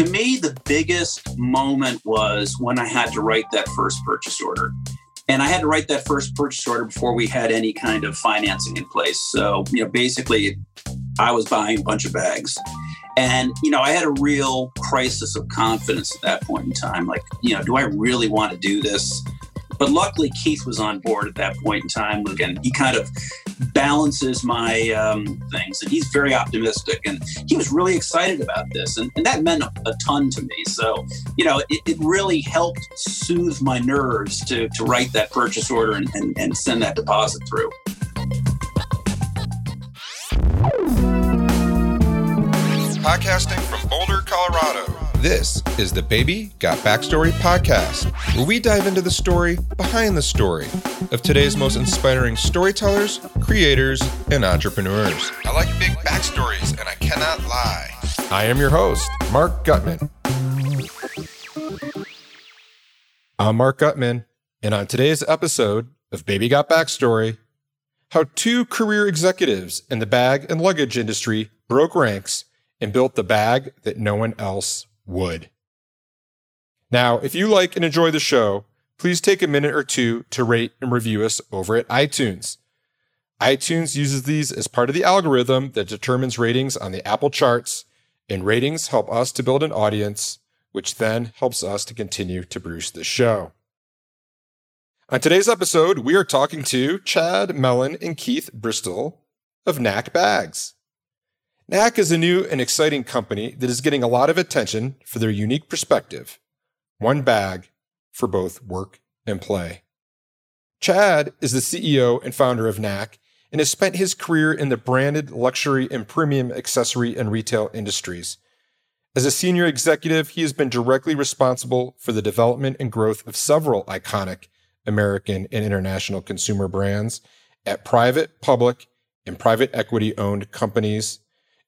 To me, the biggest moment was when I had to write that first purchase order. And I had to write that first purchase order before we had any kind of financing in place. So, you know, basically, I was buying a bunch of bags. And, you know, I had a real crisis of confidence at that point in time. Like, you know, do I really want to do this? But luckily, Keith was on board at that point in time. Again, he kind of balances my um, things, and he's very optimistic. And he was really excited about this, and, and that meant a, ton to me. So, you know, it, it, really helped soothe my nerves to, to write that purchase order and, and, and send that deposit through. Podcasting from Boulder, Colorado. This is the Baby Got Backstory podcast, where we dive into the story behind the story of today's most inspiring storytellers, creators, and entrepreneurs. I like big backstories, and I cannot lie. I am your host, Mark Gutman. I'm Mark Gutman, and on today's episode of Baby Got Backstory, how two career executives in the bag and luggage industry broke ranks and built the bag that no one else would. Now, if you like and enjoy the show, please take a minute or two to rate and review us over at iTunes. iTunes uses these as part of the algorithm that determines ratings on the Apple charts, and ratings help us to build an audience, which then helps us to continue to produce the show. On today's episode, we are talking to Chad Mellon and Keith Bristol of Knack Bags. Knack is a new and exciting company that is getting a lot of attention for their unique perspective. One bag for both work and play. Chad is the CEO and founder of Knack and has spent his career in the branded luxury and premium accessory and retail industries. As a senior executive, he has been directly responsible for the development and growth of several iconic American and international consumer brands at private, public, and private equity owned companies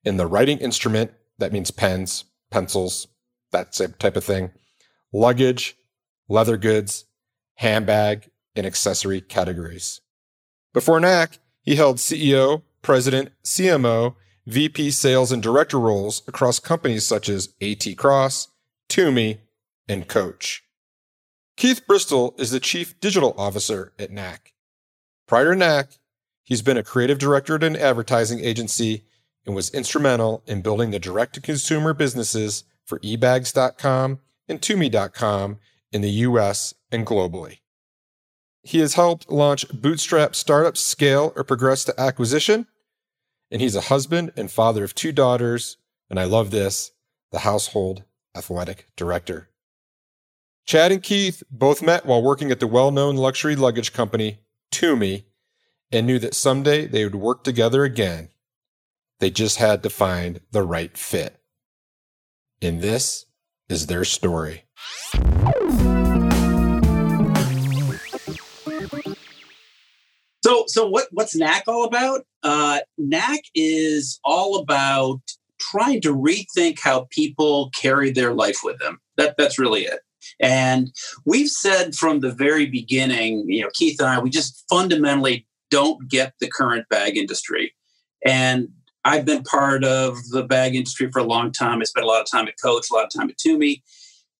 in the writing instrument, that means pens, pencils, that type of thing, luggage, leather goods, handbag, and accessory categories. Before Knack, he held CEO, president, CMO, VP sales and director roles across companies such as AT Cross, Tumi, and Coach. Keith Bristol is the chief digital officer at Knack. Prior to Knack, he's been a creative director at an advertising agency and was instrumental in building the direct to consumer businesses for ebags.com and Tumi.com in the US and globally. He has helped launch bootstrap startups scale or progress to acquisition. And he's a husband and father of two daughters. And I love this the household athletic director. Chad and Keith both met while working at the well known luxury luggage company, Tumi, and knew that someday they would work together again they just had to find the right fit. And this is their story. So, so what, what's Knack all about? Uh, Knack is all about trying to rethink how people carry their life with them. That, that's really it. And we've said from the very beginning, you know, Keith and I, we just fundamentally don't get the current bag industry. And I've been part of the bag industry for a long time. I spent a lot of time at Coach, a lot of time at Tumi.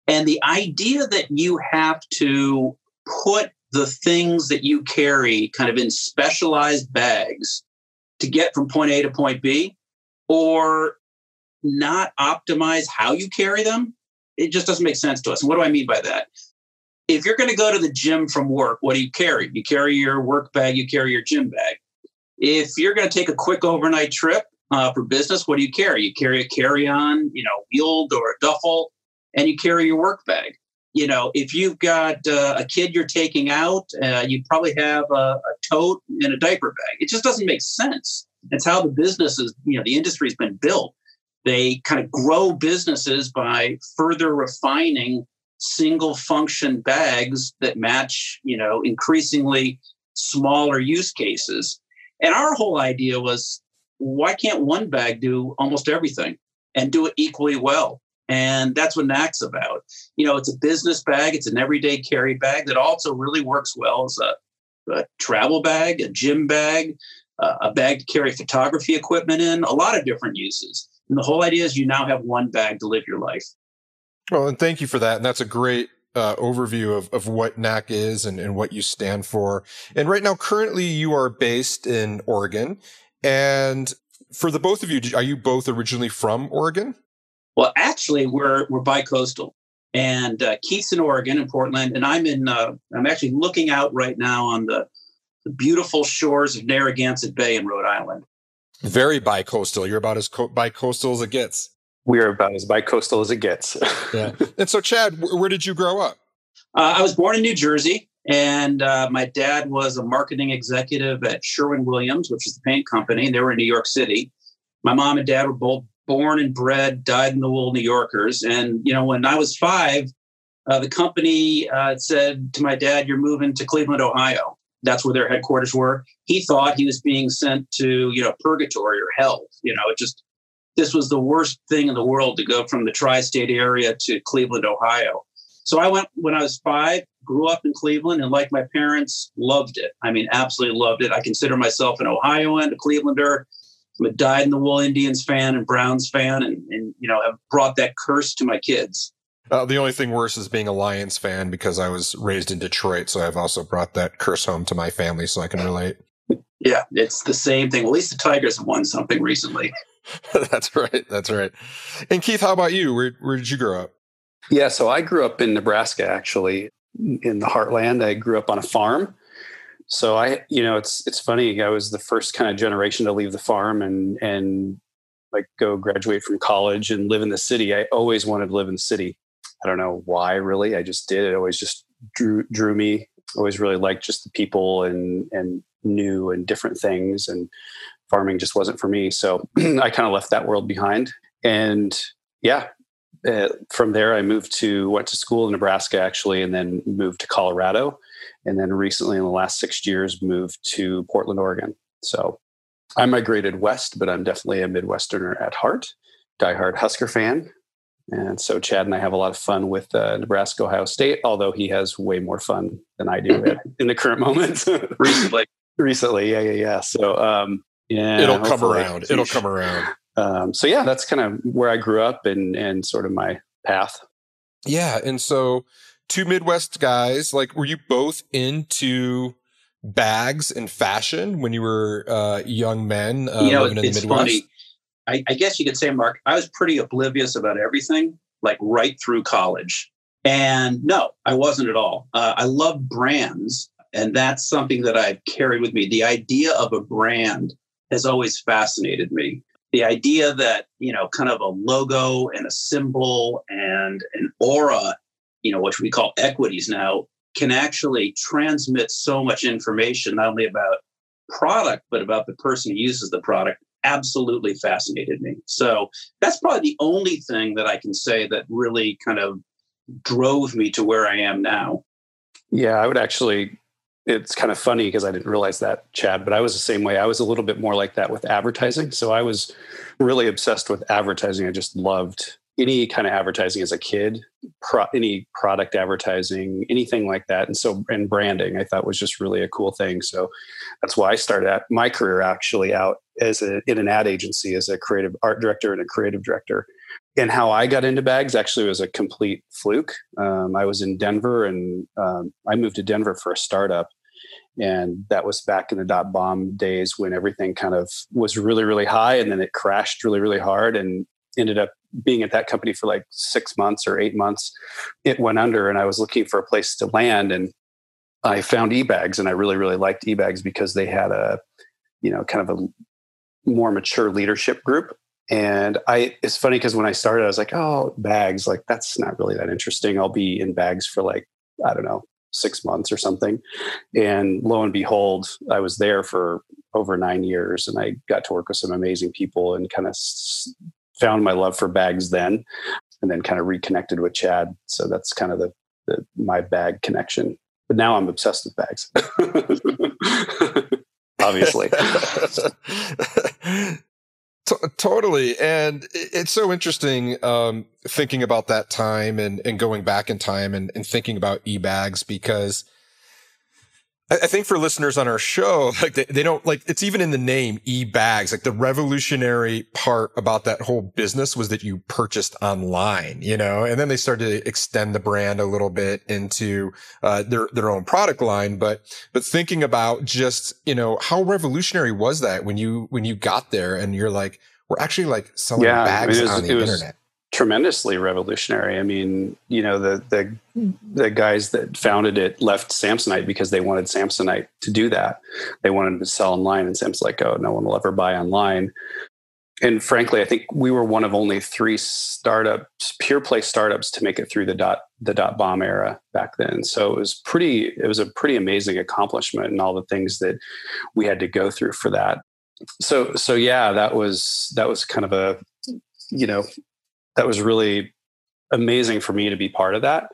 And the idea that you have to put the things that you carry kind of in specialized bags to get from point A to point B or not optimize how you carry them, it just doesn't make sense to us. And what do I mean by that? If you're going to go to the gym from work, what do you carry? You carry your work bag, you carry your gym bag. If you're going to take a quick overnight trip, uh, for business, what do you carry? You carry a carry-on, you know, wheeled or a duffel, and you carry your work bag. You know, if you've got uh, a kid you're taking out, uh, you probably have a, a tote and a diaper bag. It just doesn't make sense. It's how the business is, you know, the industry's been built. They kind of grow businesses by further refining single function bags that match, you know, increasingly smaller use cases. And our whole idea was why can't one bag do almost everything and do it equally well? And that's what Knack's about. You know, it's a business bag, it's an everyday carry bag that also really works well as a, a travel bag, a gym bag, uh, a bag to carry photography equipment in, a lot of different uses. And the whole idea is you now have one bag to live your life. Well, and thank you for that. And that's a great uh, overview of, of what Knack is and, and what you stand for. And right now, currently, you are based in Oregon. And for the both of you, are you both originally from Oregon? Well, actually, we're we're bi-coastal, and uh, Keith's in Oregon, in Portland, and I'm in. Uh, I'm actually looking out right now on the, the beautiful shores of Narragansett Bay in Rhode Island. Very bi-coastal. You're about as co- bi-coastal as it gets. We are about as bi-coastal as it gets. yeah. And so, Chad, where did you grow up? Uh, I was born in New Jersey, and uh, my dad was a marketing executive at Sherwin Williams, which is the paint company. and They were in New York City. My mom and dad were both born and bred, dyed in the wool New Yorkers. And, you know, when I was five, uh, the company uh, said to my dad, You're moving to Cleveland, Ohio. That's where their headquarters were. He thought he was being sent to, you know, purgatory or hell. You know, it just, this was the worst thing in the world to go from the tri state area to Cleveland, Ohio. So I went when I was five, grew up in Cleveland, and like my parents, loved it. I mean, absolutely loved it. I consider myself an Ohioan, a Clevelander. I'm a dyed in the wool Indians fan and Browns fan, and, and you know have brought that curse to my kids. Uh, the only thing worse is being a Lions fan because I was raised in Detroit, so I've also brought that curse home to my family, so I can relate. Yeah, it's the same thing. Well, at least the Tigers have won something recently. that's right. That's right. And Keith, how about you? Where where did you grow up? Yeah, so I grew up in Nebraska, actually, in the heartland. I grew up on a farm so I, you know, it's it's funny. I was the first kind of generation to leave the farm and and like go graduate from college and live in the city. I always wanted to live in the city. I don't know why, really. I just did. It always just drew drew me. Always really liked just the people and and new and different things. And farming just wasn't for me. So I kind of left that world behind. And yeah, uh, from there I moved to went to school in Nebraska actually, and then moved to Colorado and then recently in the last six years moved to Portland, Oregon. So I migrated west, but I'm definitely a Midwesterner at heart, diehard Husker fan. And so Chad and I have a lot of fun with uh, Nebraska Ohio State, although he has way more fun than I do in the current moment. Recently. Recently, yeah, yeah, yeah. So um, yeah, it'll come around. It'll come around. Um, so yeah, that's kind of where I grew up and and sort of my path. Yeah, and so two Midwest guys. Like, were you both into bags and fashion when you were uh, young men uh, you know, living in the Midwest? It's funny. I, I guess you could say, Mark, I was pretty oblivious about everything, like right through college. And no, I wasn't at all. Uh, I love brands, and that's something that I've carried with me. The idea of a brand has always fascinated me. The idea that, you know, kind of a logo and a symbol and an aura you know, which we call equities now, can actually transmit so much information, not only about product, but about the person who uses the product absolutely fascinated me. So that's probably the only thing that I can say that really kind of drove me to where I am now. Yeah, I would actually. It's kind of funny because I didn't realize that, Chad, but I was the same way. I was a little bit more like that with advertising. So I was really obsessed with advertising. I just loved any kind of advertising as a kid, pro, any product advertising, anything like that. And so, and branding, I thought was just really a cool thing. So that's why I started at my career actually out as a, in an ad agency as a creative art director and a creative director. And how I got into bags actually was a complete fluke. Um, I was in Denver and um, I moved to Denver for a startup. And that was back in the dot bomb days when everything kind of was really, really high and then it crashed really, really hard. And ended up being at that company for like six months or eight months. It went under, and I was looking for a place to land, and I found eBags, and I really, really liked eBags because they had a, you know, kind of a more mature leadership group. And I, it's funny because when I started, I was like, oh, bags, like that's not really that interesting. I'll be in bags for like, I don't know, six months or something. And lo and behold, I was there for over nine years and I got to work with some amazing people and kind of found my love for bags then and then kind of reconnected with Chad. So that's kind of the, the my bag connection. But now I'm obsessed with bags. Obviously. T- totally. And it's so interesting um, thinking about that time and, and going back in time and, and thinking about e bags because I think for listeners on our show, like they, they don't like it's even in the name e bags. Like the revolutionary part about that whole business was that you purchased online, you know, and then they started to extend the brand a little bit into uh, their their own product line. But but thinking about just you know how revolutionary was that when you when you got there and you're like we're actually like selling yeah, bags I mean, was, on the internet tremendously revolutionary. I mean, you know, the the the guys that founded it left Samsonite because they wanted Samsonite to do that. They wanted to sell online, and Sam's like, "Oh, no one will ever buy online." And frankly, I think we were one of only three startups, pure play startups, to make it through the dot the dot bomb era back then. So it was pretty. It was a pretty amazing accomplishment, and all the things that we had to go through for that. So so yeah, that was that was kind of a you know that was really amazing for me to be part of that.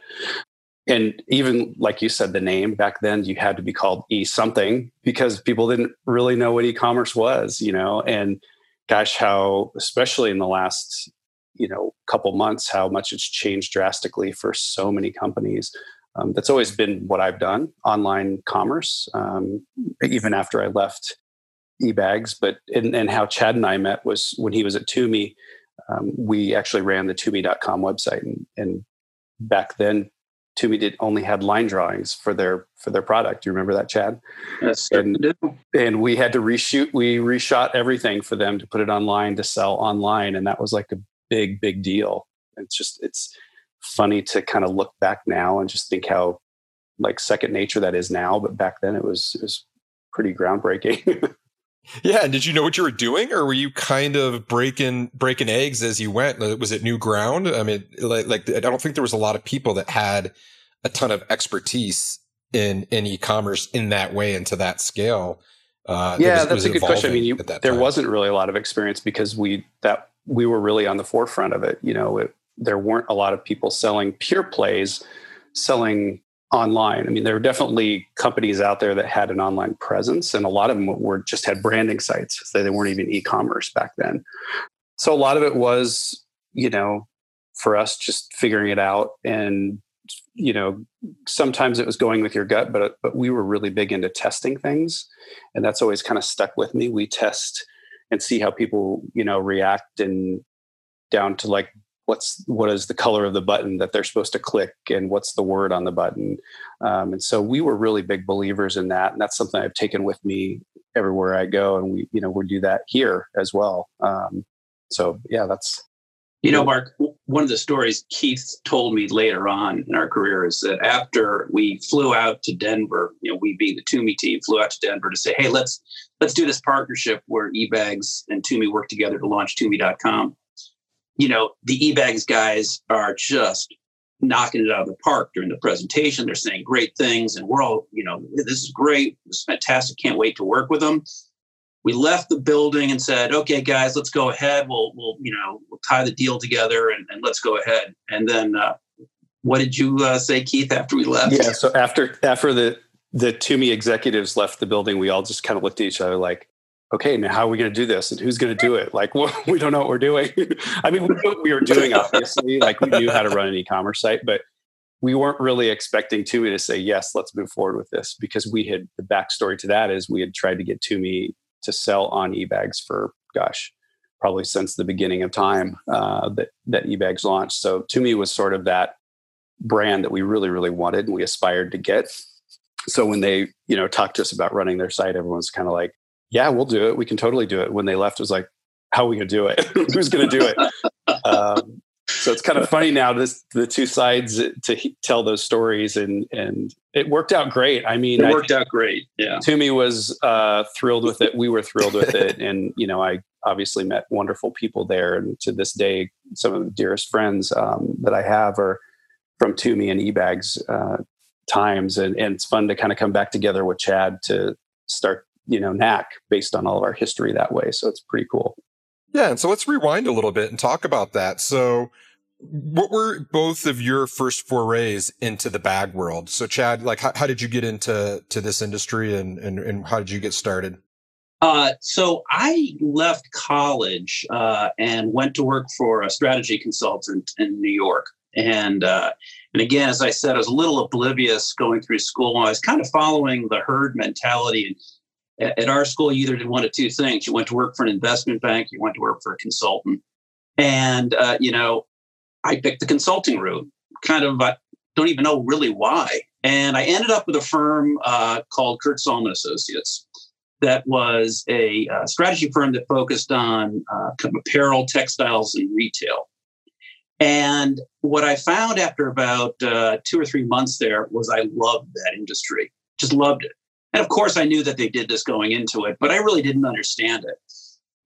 And even like you said, the name back then, you had to be called e something because people didn't really know what e-commerce was, you know. And gosh, how especially in the last you know couple months, how much it's changed drastically for so many companies. Um, that's always been what I've done, online commerce. Um, even after I left eBags, but and, and how Chad and I met was when he was at Tumi um, we actually ran the Tumi.com website, and, and back then, Tumi did only had line drawings for their for their product. Do you remember that, Chad? Yes, and, and we had to reshoot. We reshot everything for them to put it online to sell online, and that was like a big, big deal. It's just it's funny to kind of look back now and just think how like second nature that is now, but back then it was it was pretty groundbreaking. Yeah, and did you know what you were doing, or were you kind of breaking breaking eggs as you went? Was it new ground? I mean, like, like I don't think there was a lot of people that had a ton of expertise in in e-commerce in that way and to that scale. Uh, yeah, was, that's a good question. I mean, you, there time. wasn't really a lot of experience because we that we were really on the forefront of it. You know, it, there weren't a lot of people selling pure plays, selling online. I mean, there were definitely companies out there that had an online presence, and a lot of them were just had branding sites. So they weren't even e-commerce back then. So a lot of it was, you know, for us just figuring it out, and you know, sometimes it was going with your gut, but but we were really big into testing things, and that's always kind of stuck with me. We test and see how people, you know, react and down to like what's what is the color of the button that they're supposed to click and what's the word on the button. Um, and so we were really big believers in that and that's something i've taken with me everywhere i go and we you know we do that here as well. Um, so yeah that's you know mark one of the stories keith told me later on in our career is that after we flew out to denver you know we being the Tumi team flew out to denver to say hey let's let's do this partnership where ebags and Tumi work together to launch Tumi.com you know, the eBags guys are just knocking it out of the park during the presentation. They're saying great things, and we're all, you know, this is great. It's fantastic. Can't wait to work with them. We left the building and said, okay, guys, let's go ahead. We'll, we'll you know, we'll tie the deal together and, and let's go ahead. And then, uh, what did you uh, say, Keith, after we left? Yeah. So after after the the Tumi executives left the building, we all just kind of looked at each other like, okay, now how are we going to do this and who's going to do it? Like, well, we don't know what we're doing. I mean, we knew what we were doing, obviously. like, we knew how to run an e commerce site, but we weren't really expecting Tumi to say, yes, let's move forward with this because we had the backstory to that is we had tried to get Tumi to sell on eBags for, gosh, probably since the beginning of time uh, that, that eBags launched. So Tumi was sort of that brand that we really, really wanted and we aspired to get. So when they, you know, talked to us about running their site, everyone's kind of like, yeah, we'll do it. We can totally do it. When they left, it was like, how are we going to do it? Who's going to do it? um, so it's kind of funny now this the two sides to he, tell those stories and and it worked out great i mean it worked out great yeah Tumi was uh, thrilled with it we were thrilled with it and you know i obviously met wonderful people there and to this day some of the dearest friends um, that i have are from Tumi and ebags uh, times and, and it's fun to kind of come back together with chad to start you know knack based on all of our history that way so it's pretty cool yeah and so let's rewind a little bit and talk about that so what were both of your first forays into the bag world so chad like how, how did you get into to this industry and, and and how did you get started uh, so I left college uh, and went to work for a strategy consultant in New York. And uh, and again, as I said, I was a little oblivious going through school. I was kind of following the herd mentality. And at our school, you either did one of two things: you went to work for an investment bank, you went to work for a consultant. And uh, you know, I picked the consulting route. Kind of, I don't even know really why. And I ended up with a firm uh, called Kurt Salmon Associates that was a uh, strategy firm that focused on uh, apparel, textiles, and retail. And what I found after about uh, two or three months there was I loved that industry, just loved it. And of course, I knew that they did this going into it, but I really didn't understand it.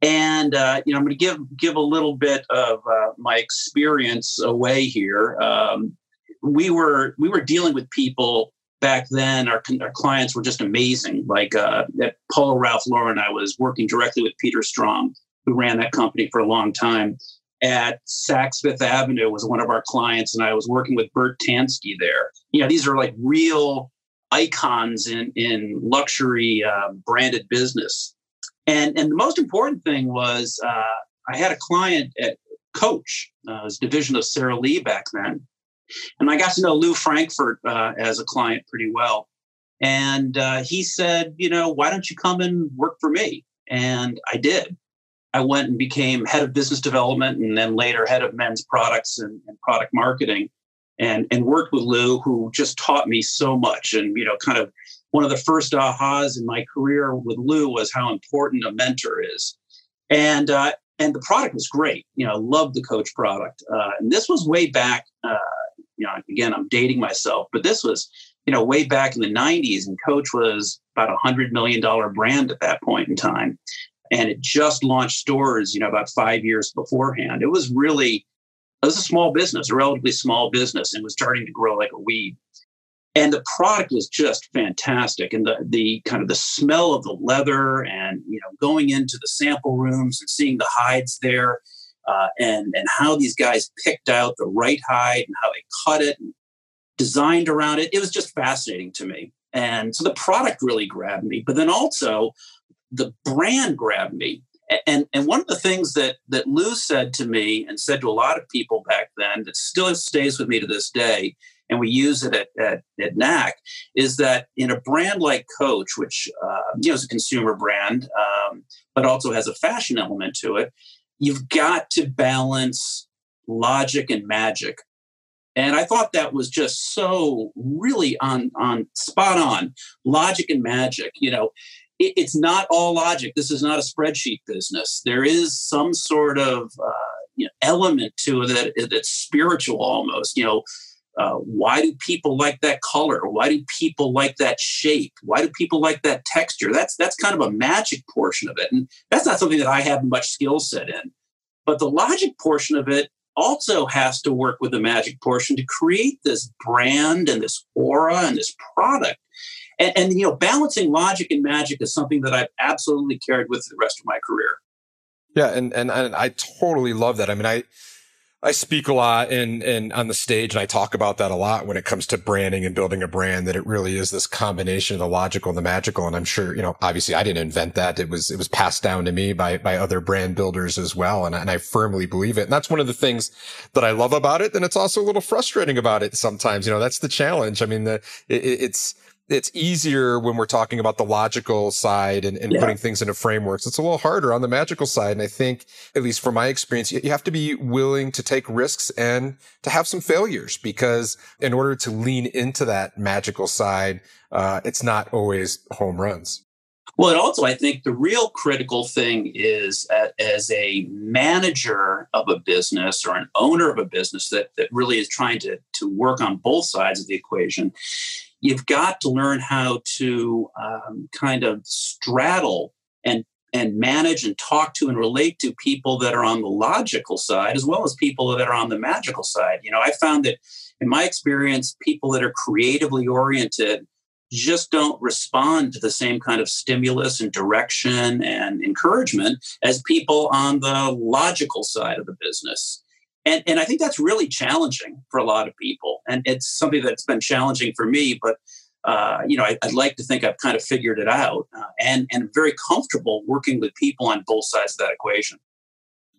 And uh, you know, I'm going to give give a little bit of uh, my experience away here. Um, we were we were dealing with people back then. Our, our clients were just amazing. Like uh, at Ralph Lauren, I was working directly with Peter Strom, who ran that company for a long time at Saks Fifth Avenue was one of our clients, and I was working with Burt Tansky there. You know, these are like real icons in in luxury uh, branded business. And and the most important thing was uh, I had a client at Coach, uh, was division of Sara Lee back then, and I got to know Lew Frankfort uh, as a client pretty well. And uh, he said, you know, why don't you come and work for me? And I did. I went and became head of business development and then later head of men's products and, and, product marketing and, and worked with Lew, who just taught me so much. And, you know, kind of one of the first ahas in my career with Lew was how important a mentor is. And, uh, and the product was great. You know, I loved the coach product. Uh, and this was way back, uh, you know, again, I'm dating myself, but this was, you know, way back in the 90s. And Coach was about a $100 million brand at that point in time and it just launched stores, you know, about five years beforehand. It was really, it was a small business, a relatively small business, and was starting to grow like a weed. And the product was just fantastic, and the the kind of the smell of the leather, and you know, going into the sample rooms and seeing the hides there, uh, and and how these guys picked out the right hide and how they cut it and designed around it. It was just fascinating to me. And so the product really grabbed me. But then also the brand grabbed me. And, and one of the things that, that Lew said to me and said to a lot of people back then that still stays with me to this day, and we use it at, at, at Knack, is that in a brand like Coach, which uh, you know is a consumer brand, um, but also has a fashion element to it, you've got to balance logic and magic. And I thought that was just so really on on spot on logic and magic. You know, it, it's not all logic. This is not a spreadsheet business. There is some sort of uh, you know, element to it that, that's spiritual almost. You know, uh, why do people like that color? Why do people like that shape? Why do people like that texture? That's that's kind of a magic portion of it, and that's not something that I have much skill set in. But the logic portion of it also has to work with the magic portion to create this brand and this aura and this product and, and, you know, balancing logic and magic is something that I've absolutely carried with the rest of my career. Yeah, and and, and I totally love that. I mean, I I speak a lot in in on the stage and I talk about that a lot when it comes to branding and building a brand that it really is this combination of the logical and the magical and I'm sure you know obviously I didn't invent that it was it was passed down to me by by other brand builders as well and, and I firmly believe it and that's one of the things that I love about it and it's also a little frustrating about it sometimes you know that's the challenge I mean the it, it's it's easier when we're talking about the logical side and, and yeah. putting things into frameworks. It's a little harder on the magical side. And I think, at least from my experience, you, have to be willing to take risks and to have some failures because in order to lean into that magical side, uh, it's not always home runs. Well, and also, I think the real critical thing is uh, as a manager of a business or an owner of a business that, that really is trying to, to work on both sides of the equation you've got to learn how to um, kind of straddle and and manage and talk to and relate to people that are on the logical side as well as people that are on the magical side. You know, I found that in my experience, people that are creatively oriented just don't respond to the same kind of stimulus and direction and encouragement as people on the logical side of the business. And, and I think that's really challenging for a lot of people. And it's something that's been challenging for me, but uh, you know, I, would like to think I've kind of figured it out uh, and, and very comfortable working with people on both sides of that equation.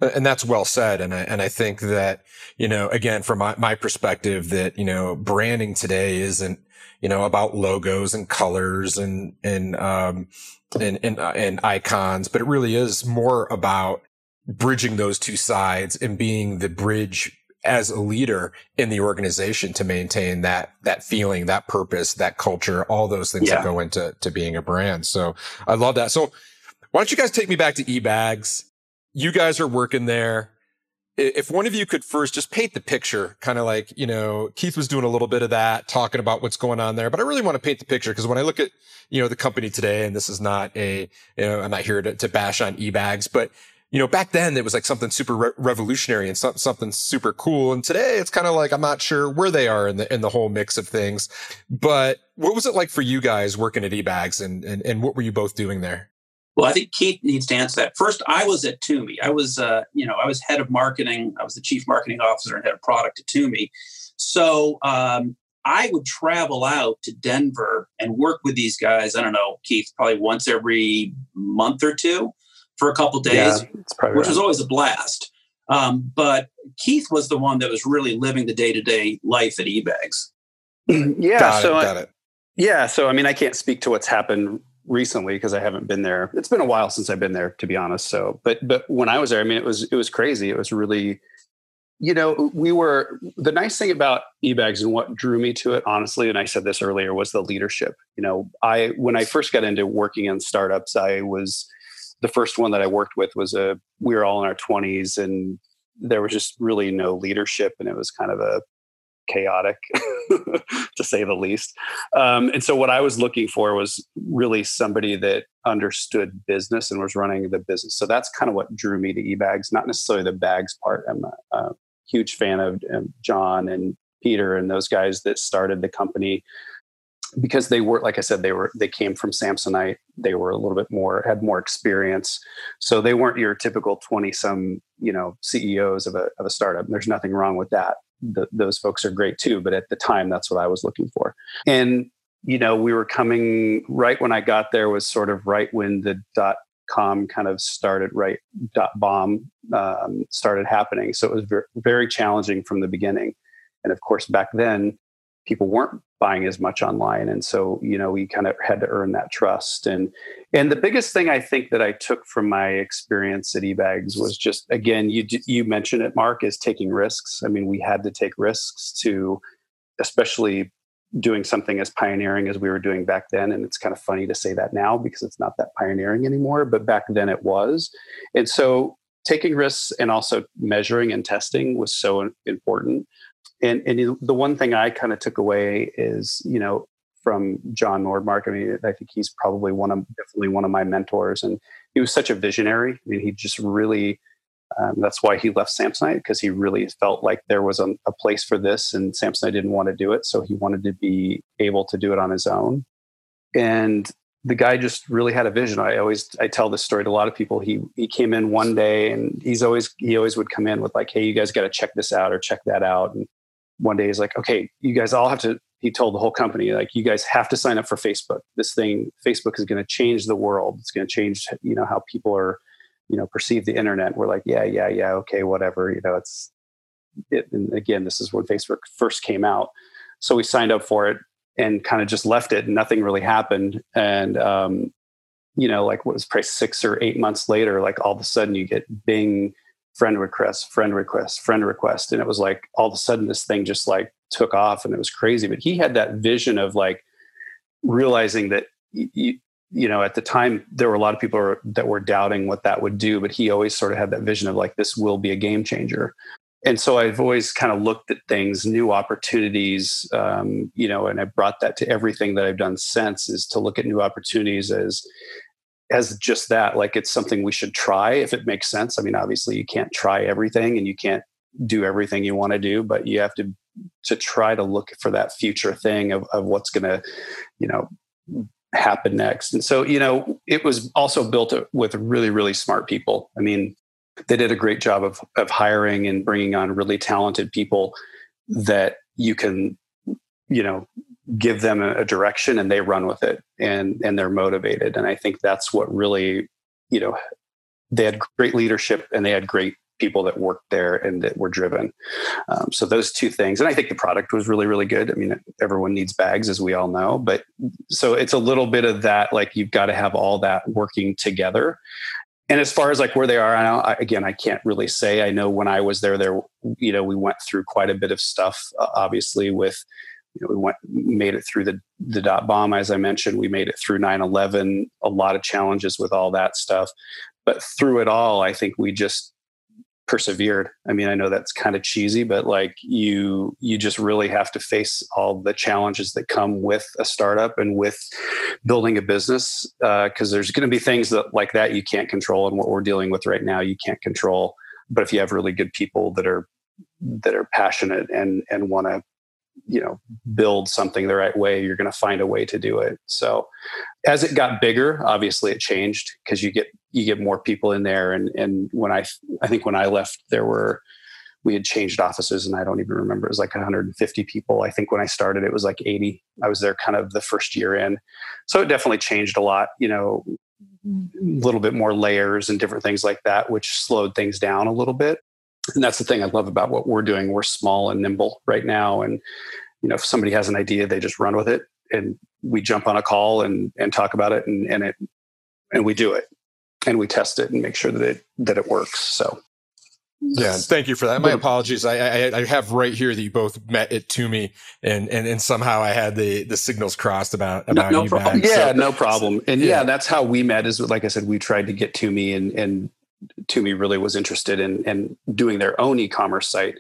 And that's well said. And I, and I think that, you know, again, from my, my perspective that, you know, branding today isn't, you know, about logos and colors and, and, um, and, and, uh, and icons, but it really is more about bridging those two sides and being the bridge as a leader in the organization to maintain that that feeling, that purpose, that culture, all those things yeah. that go into to being a brand. So I love that. So why don't you guys take me back to eBags? You guys are working there. If one of you could first just paint the picture, kind of like, you know, Keith was doing a little bit of that, talking about what's going on there, but I really want to paint the picture because when I look at, you know, the company today, and this is not a, you know, I'm not here to, to bash on eBags, but you know, back then it was like something super re- revolutionary and so- something super cool. And today it's kind of like, I'm not sure where they are in the, in the whole mix of things. But what was it like for you guys working at eBags and, and, and what were you both doing there? Well, I think Keith needs to answer that. First, I was at Tumi. I was, uh, you know, I was head of marketing. I was the chief marketing officer and head of product at Tumi. So um, I would travel out to Denver and work with these guys. I don't know, Keith, probably once every month or two for a couple days, yeah, which right. was always a blast. Um, but Keith was the one that was really living the day to day life at eBags. yeah. Got so it, I, yeah. So I mean, I can't speak to what's happened recently because I haven't been there. It's been a while since I've been there, to be honest. So, but but when I was there, I mean, it was it was crazy. It was really, you know, we were the nice thing about eBags and what drew me to it, honestly, and I said this earlier, was the leadership. You know, I when I first got into working in startups, I was the first one that I worked with was a we were all in our 20s and there was just really no leadership and it was kind of a chaotic to say the least. Um, and so what i was looking for was really somebody that understood business and was running the business. So that's kind of what drew me to ebags not necessarily the bags part. I'm a, a huge fan of um, john and peter and those guys that started the company because they were like i said they were they came from samsonite. They were a little bit more had more experience. So they weren't your typical 20 some you know ceos of a, of a startup. There's nothing wrong with that. The, those folks are great too but at the time that's what i was looking for. And you know we were coming right when i got there was sort of right when the dot com kind of started right dot bomb um, started happening. So it was very, very challenging from the beginning. And of course back then people weren't buying as much online. And so you know we kind of had to earn that trust. And and the biggest thing i think that i took from my experience at ebags was just again you you mentioned it mark is taking risks. I mean we had to take risks to especially doing something as pioneering as we were doing back then. And it's kind of funny to say that now because it's not that pioneering anymore but back then it was. And so taking risks and also measuring and testing was so important and and the one thing I kind of took away is you know from Jon Nordmark. I mean, I think he's probably one of definitely one of my mentors, and he was such a visionary. I mean, he just really. Um, that's why he left Samsonite because he really felt like there was a, a place for this, and Samsonite didn't want to do it, so he wanted to be able to do it on his own. And the guy just really had a vision. I always I tell this story to a lot of people. He he came in one day and he's always he always would come in with like, hey, you guys got to check this out or check that out. And one day he's like, okay, you guys all have to, he told the whole company, like, you guys have to sign up for Facebook. This thing, Facebook is going to change the world. It's going to change, you know, how people are, you know, perceive the internet. We're like, yeah, yeah, yeah, okay, whatever. You know, it's, it, and again, this is when Facebook first came out. So we signed up for it and kind of just left it. And nothing really happened. And, um, you know, like what was probably six or eight months later, like all of a sudden you get Bing friend request, friend request, friend request. And it was like all of a sudden this thing just like took off and it was crazy. But he had that vision of like realizing that, you, you know, at the time there were a lot of people that were doubting what that would do, but he always sort of had that vision of like, this will be a game changer. And so I've always kind of looked at things, new opportunities, um, you know, and I brought that to everything that I've done since is to look at new opportunities as as just that like it's something we should try if it makes sense. I mean obviously you can't try everything and you can't do everything you want to do but you have to to try to look for that future thing of, of what's to you know happen next. And so you know it was also built with really really smart people. I mean they did a great job of of hiring and bringing on really talented people that you can you know give them a, direction and they run with it and and they're motivated and i think that's what really you know they had great leadership and they had great people that worked there and that were driven. Um, so those two things, and I think the product was really, really good. I mean, everyone needs bags, as we all know, but so it's a little bit of that. Like you've got to have all that working together. And as far as like where they are, I again, I can't really say. I know when I was there, there, you know, we went through quite a bit of stuff. Uh, obviously, with you know, we went made it through the the dot bomb, as I mentioned. We made it through 9-11, A lot of challenges with all that stuff, but through it all, I think we just persevered. I mean i know that's kind of cheesy but like you you just really have to face all the challenges that come with a startup and with building a business because uh, there's going to be things that like that you can't control and what we're dealing with right now you can't control. But if you have really good people that are that are passionate and and want to you know mm-hmm. build something the right way you're going to find a way to do it. So as it got bigger obviously it changed because you get you get more people in there. And and when i i think when i left there were we had changed offices and i don't even remember it was like 150 people. I think when i started it was like 80 i was there kind of the first year in. So it definitely changed a lot you know a little bit more layers and different things like that which slowed things down a little bit and that's the thing I love about what we're doing. We're small and nimble right now, and you know, if somebody has an idea, they just run with it, and we jump on a call and and talk about it, and and it and we do it, and we test it and make sure that it that it works. So. Yeah, thank you for that. My apologies. I, I, I have right here that you both met at Tumi, and and and somehow I had the the signals crossed about about no, no problem. Yeah, so, no problem. And yeah. yeah. that's how we met. Is like I said, we tried to get Tumi and and Tumi really was interested in, in doing their own e-commerce site,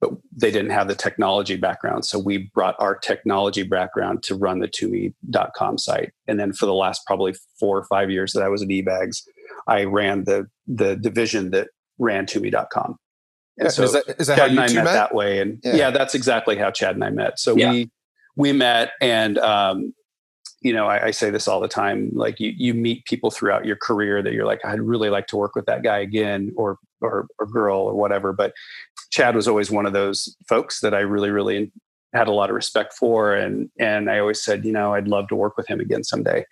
but they didn't have the technology background. So we brought our technology background to run the Tumi.com site. And then for the last probably four or five years that I was at eBags, I ran the the division that ran Tumi.com. And yeah, so is that, is that Chad and I met, met, that way. And yeah. yeah. that's exactly how Chad and I met. So yeah. we we met and um, you know, I, I, say this all the time. Like you, you meet people throughout your career that you're like, I'd really like to work with that guy again, or or or girl, or whatever. But Chad was always one of those folks that I really, really had a lot of respect for, and and I always said, you know, I'd love to work with him again someday.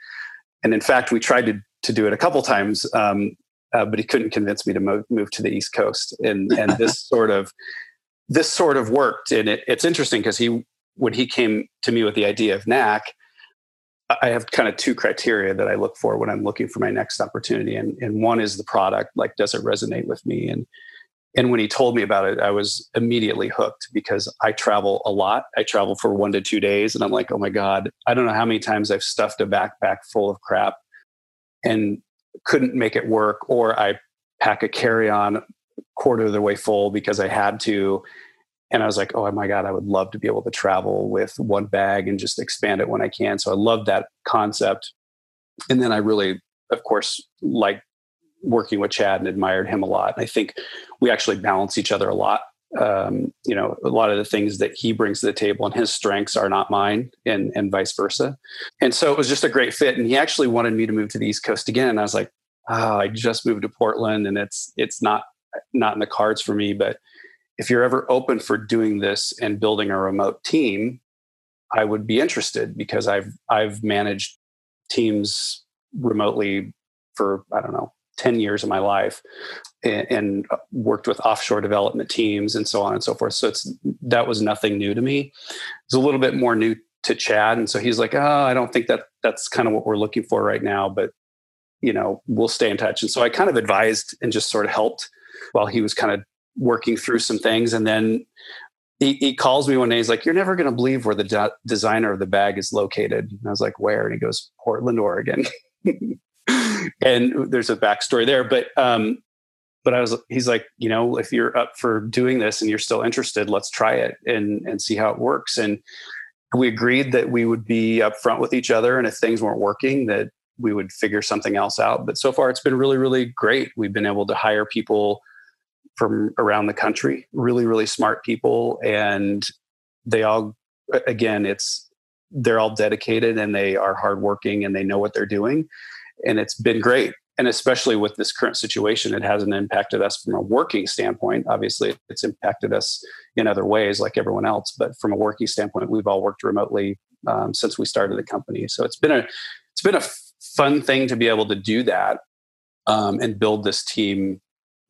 And in fact, we tried to to do it a couple times, um, uh, but he couldn't convince me to move, move to the East Coast. And and this sort of this sort of worked. And it, it's interesting because he when he came to me with the idea of Knack I have kind of two criteria that I look for when I'm looking for my next opportunity. And, and one is the product, like, does it resonate with me? And, and when he told me about it, I was immediately hooked because I travel a lot. I travel for one to two days. And I'm like, oh my God, I don't know how many times I've stuffed a backpack full of crap and couldn't make it work. Or I pack a carry on quarter of the way full because I had to and I was like, oh my God, I would love to be able to travel with one bag and just expand it when I can. So I loved that concept. And then I really, of course, like working with Chad and admired him a lot. I think we actually balance each other a lot. Um, you know, a lot of the things that he brings to the table and his strengths are not mine and, and vice versa. And so it was just a great fit. And he actually wanted me to move to the East Coast again. And I was like, oh, I just moved to Portland and it's, it's not, not in the cards for me, but if you're ever open for doing this and building a remote team, I would be interested because I've I've managed teams remotely for I don't know 10 years of my life and, worked with offshore development teams and so on and so forth. So it's that was nothing new to me. It's a little bit more new to Chad. And so he's like, oh, I don't think that that's kind of what we're looking for right now, but you know, we'll stay in touch. And so I kind of advised and just sort of helped while he was kind of working through some things. And then he, he calls me one day. He's like, "You're never going to believe where the de- designer of the bag is located." And I was like, "Where?" And he goes, "Portland, Oregon." and there's a backstory there, but um, but I was he's like, you know, if you're up for doing this and you're still interested, let's try it and and see how it works. And we agreed that we would be upfront with each other, and if things weren't working, that we would figure something else out. But so far, it's been really, really great. We've been able to hire people from around the country, really, really smart people. And they all, again, it's, they're all dedicated and they are hardworking and they know what they're doing. And it's been great. And especially with this current situation, it hasn't impacted us from a working standpoint. Obviously, it's impacted us in other ways, like everyone else. But from a working standpoint, we've all worked remotely um, since we started the company. So it's been a it's been a fun thing to be able to do that um, and build this team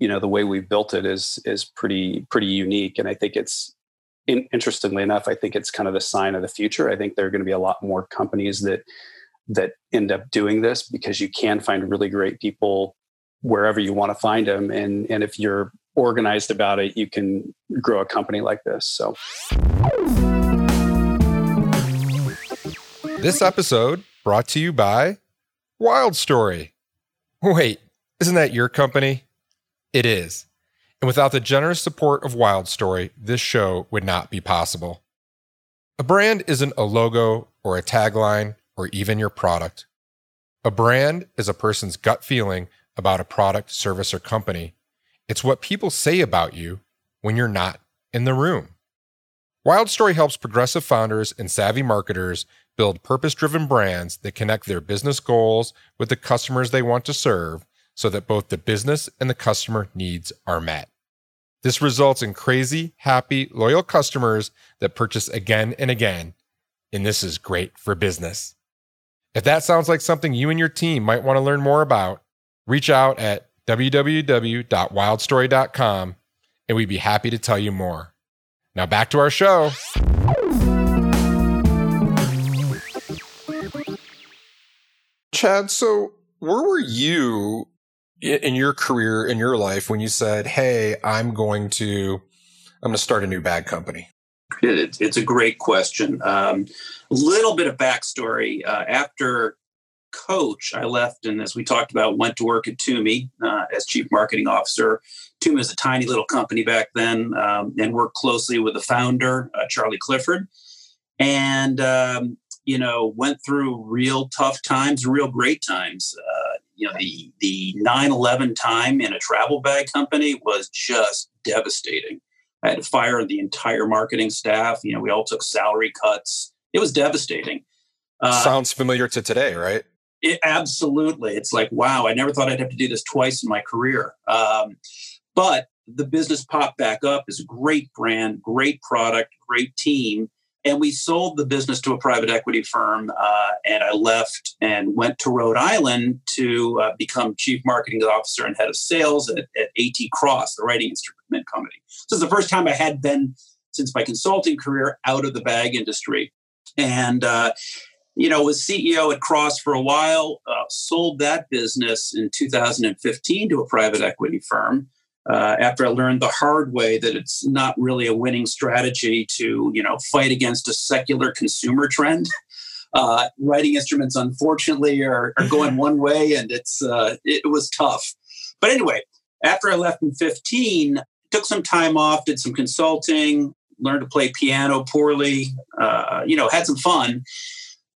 you know the way we built it is is pretty pretty unique. And i think it's in, interestingly enough i think it's kind of the sign of the future. I think there are going to be a lot more companies that that end up doing this because you can find really great people wherever you want to find them and and if you're organized about it you can grow a company like this so. This episode brought to you by wild story. Wait isn't that your company it is. And without the generous support of Wild Story, this show would not be possible. A brand isn't a logo or a tagline or even your product. A brand is a person's gut feeling about a product, service, or company. It's what people say about you when you're not in the room. Wild Story helps progressive founders and savvy marketers build purpose driven brands that connect their business goals with the customers they want to serve so that both the business and the customer needs are met. This results in crazy, happy, loyal customers that purchase again and again. And this is great for business. If that sounds like something you and your team might want to learn more about, reach out at www.wildstory.com and we'd be happy to tell you more. Now back to our show. Chad, so where were you in your career, in your life, when you said, Hey, I'm going to, I'm going to start a new bag company? It, it's a great question. A um, little bit of backstory. Uh, after Coach, I left and, as we talked about, went to work at Tumi uh, as chief marketing officer. Tumi was a tiny little company back then um, and worked closely with the founder, uh, Charlie Clifford. And, um, you know, went through real tough times, real great times. You know the the 9/11 time in a travel bag company was just devastating. I had to fire the entire marketing staff. You know, we all took salary cuts. It was devastating. Uh, Sounds familiar to today, right? It, absolutely. It's like, wow, I never thought I'd have to do this twice in my career. Um, but the business popped back up. It's a great brand, great product, great team and we sold the business to a private equity firm uh, and i left and went to rhode island to uh, become chief marketing officer and head of sales at, at at cross the writing instrument company. So it's the first time i had been since my consulting career out of the bag industry. And uh, you know was ceo at cross for a while uh, sold that business in 2015 to a private equity firm uh, after I learned the hard way that it's not really a winning strategy to, you know, fight against a secular consumer trend. Uh, writing instruments, unfortunately, are, are going one way, and it's uh, it was tough. But anyway, after I left in 15, took some time off, did some consulting, learned to play piano poorly, uh, you know, had some fun.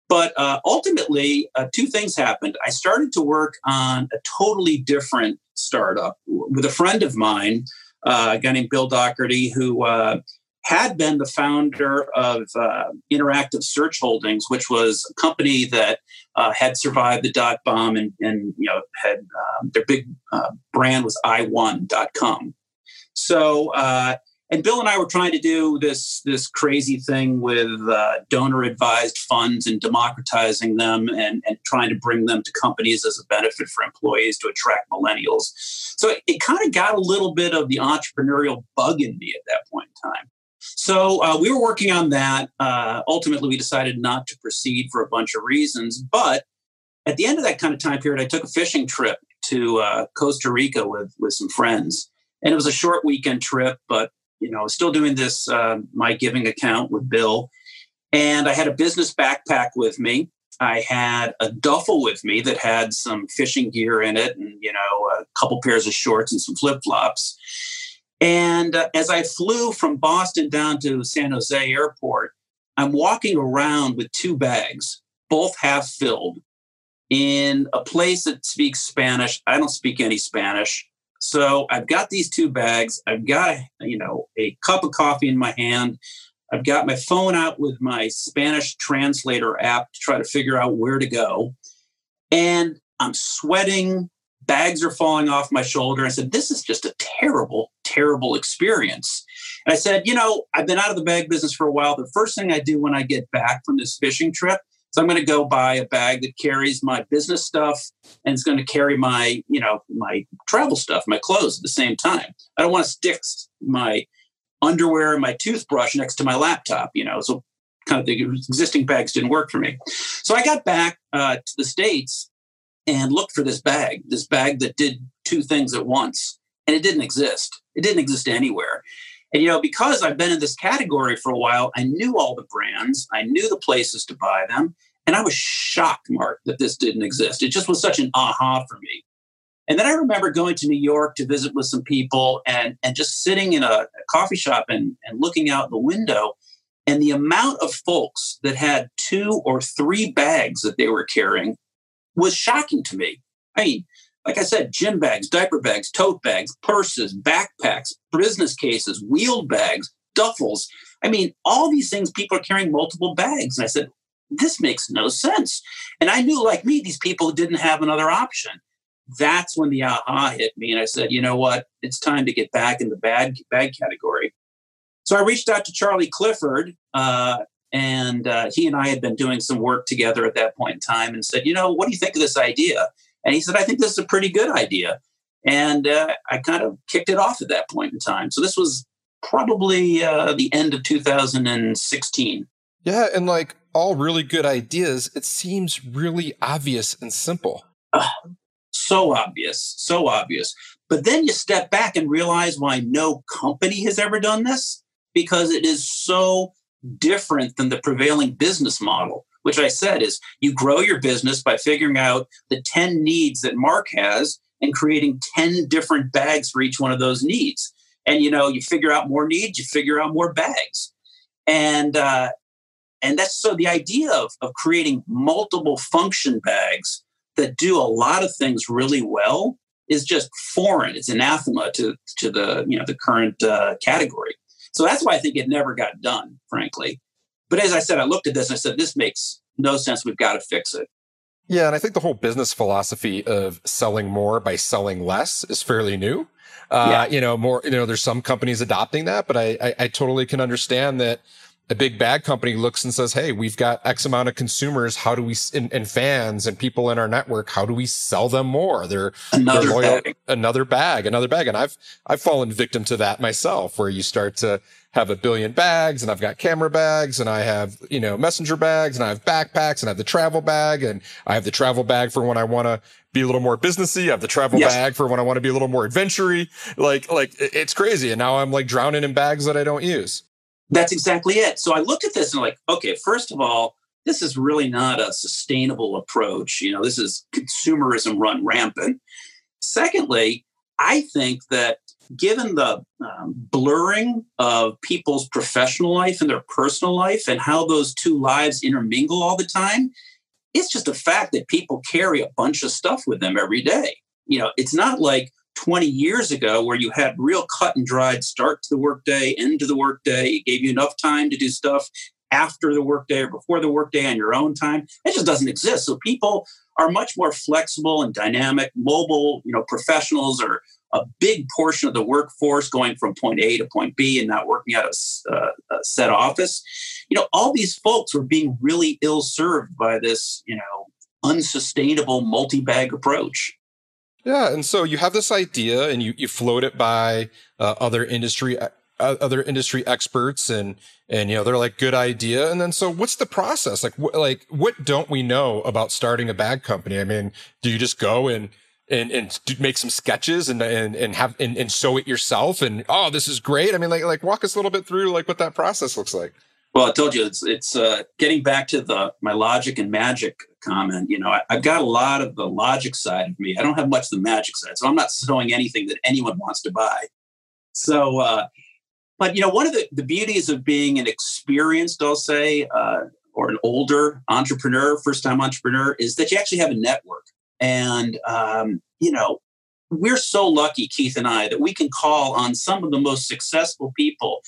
But uh, ultimately, uh, two things happened. I started to work on a totally different startup with a friend of mine, uh, a guy named Bill Daugherty, who uh, had been the founder of uh, Interactive Search Holdings, which was a company that uh, had survived the dot bomb and, and you know had um, their big brand was iWon.com. So and Bill and I were trying to do this this crazy thing with uh, donor advised funds and democratizing them and, and trying to bring them to companies as a benefit for employees to attract millennials. So it, it kind of got a little bit of the entrepreneurial bug in me at that point in time. So uh, we were working on that. Uh, ultimately, we decided not to proceed for a bunch of reasons. But at the end of that kind of time period, I took a fishing trip to uh, Costa Rica with with some friends and it was a short weekend trip but you know, still doing this uh, my giving account with Bill, and I had a business backpack with me. I had a duffel with me that had some fishing gear in it, and you know, a couple pairs of shorts and some flip flops. And uh, as I flew from Boston down to San Jose Airport, I'm walking around with two bags, both half filled, in a place that speaks Spanish. I don't speak any Spanish. So I've got these two bags. I've got, you know, a cup of coffee in my hand. I've got my phone out with my Spanish translator app to try to figure out where to go. And I'm sweating. Bags are falling off my shoulder. I said, This is just a terrible, terrible experience. And I said, You know, I've been out of the bag business for a while. The first thing I do when I get back from this fishing trip So I'm going to go buy a bag that carries my business stuff and it's going to carry my, you know, my travel stuff, my clothes at the same time. I don't want to stick my underwear and my toothbrush next to my laptop, you know. So kind of the existing bags didn't work for me. So I got back uh, to the States and looked for this bag, this bag that did two things at once. And it didn't exist. It didn't exist anywhere. And you know, because I've been in this category for a while, I knew all the brands, I knew the places to buy them, and I was shocked, Mark, that this didn't exist. It just was such an aha for me. And then I remember going to New York to visit with some people and, and just sitting in a, a coffee shop and, and looking out the window. And the amount of folks that had two or three bags that they were carrying was shocking to me. I mean, like I said, gym bags, diaper bags, tote bags, purses, backpacks, business cases, wheeled bags, duffels. I mean, all these things people are carrying multiple bags. And I said, this makes no sense. And I knew, like me, these people didn't have another option. That's when the aha hit me. And I said, you know what? It's time to get back in the bad bag category. So I reached out to Charlie Clifford, uh, and uh, he and I had been doing some work together at that point in time and said, you know, what do you think of this idea? And he said, I think this is a pretty good idea. And uh, I kind of kicked it off at that point in time. So this was probably uh, the end of 2016. Yeah. And like all really good ideas, it seems really obvious and simple. Uh, so obvious, so obvious. But then you step back and realize why no company has ever done this because it is so different than the prevailing business model which I said is you grow your business by figuring out the 10 needs that Mark has and creating 10 different bags for each one of those needs. And you know, you figure out more needs, you figure out more bags. And uh, and that's so the idea of, of creating multiple function bags that do a lot of things really well is just foreign. It's anathema to, to the you know the current uh, category. So that's why I think it never got done, frankly. But as I said, I looked at this and I said, this makes no sense. We've got to fix it. Yeah. And I think the whole business philosophy of selling more by selling less is fairly new. Uh, yeah. you know, more, you know, there's some companies adopting that, but I, I, I totally can understand that a big bag company looks and says, Hey, we've got X amount of consumers. How do we, and, and fans and people in our network, how do we sell them more? They're, another, they're loyal, bag. another bag, another bag. And I've, I've fallen victim to that myself where you start to have a billion bags and I've got camera bags and I have, you know, messenger bags and I have backpacks and I have the travel bag and I have the travel bag for when I want to be a little more businessy. I have the travel yes. bag for when I want to be a little more adventure Like, like it's crazy. And now I'm like drowning in bags that I don't use. That's exactly it. So I looked at this and like, okay, first of all, this is really not a sustainable approach. You know, this is consumerism run rampant. Secondly, I think that given the um, blurring of people's professional life and their personal life and how those two lives intermingle all the time, it's just a fact that people carry a bunch of stuff with them every day. You know, it's not like 20 years ago where you had real cut and dried start to the workday, end to the workday. It gave you enough time to do stuff after the workday or before the workday on your own time. It just doesn't exist. So people are much more flexible and dynamic. Mobile, you know, professionals are a big portion of the workforce going from point A to point B and not working out a, uh, a set office. You know, all these folks were being really ill served by this, you know, unsustainable multi bag approach. Yeah, and so you have this idea, and you you float it by uh, other industry uh, other industry experts, and and you know they're like good idea. And then so what's the process? Like wh- like what don't we know about starting a bag company? I mean, do you just go and and and make some sketches and and and have and, and sew it yourself and oh this is great i mean like like walk us a little bit through like what that process looks like well i told you it's it's uh, getting back to the my logic and magic comment you know I, have got a lot of the logic side of me. I don't have much the magic side so i'm not selling anything that anyone wants to buy. So uh but you know one of the, the beauties of being an experienced i'll say uh, or an older entrepreneur first time entrepreneur is that you actually have a network. And, um, you know, we're so lucky, Keith and I, that we can call on some of the most successful people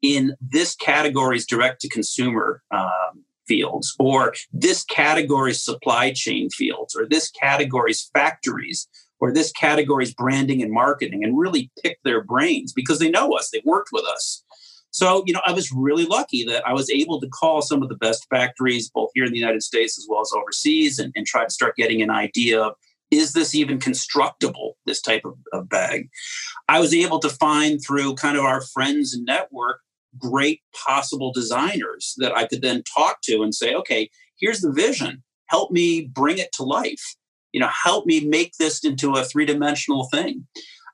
in this category's direct to consumer um, fields, or this category's supply chain fields, or this category's factories, or this category's branding and marketing, and really pick their brains because they know us, they've worked with us. So, you know, I was really lucky that I was able to call some of the best factories, both here in the United States as well as overseas, and, and try to start getting an idea of is this even constructible, this type of, of bag? I was able to find through kind of our friends and network great possible designers that I could then talk to and say, okay, here's the vision. Help me bring it to life. You know, help me make this into a three dimensional thing.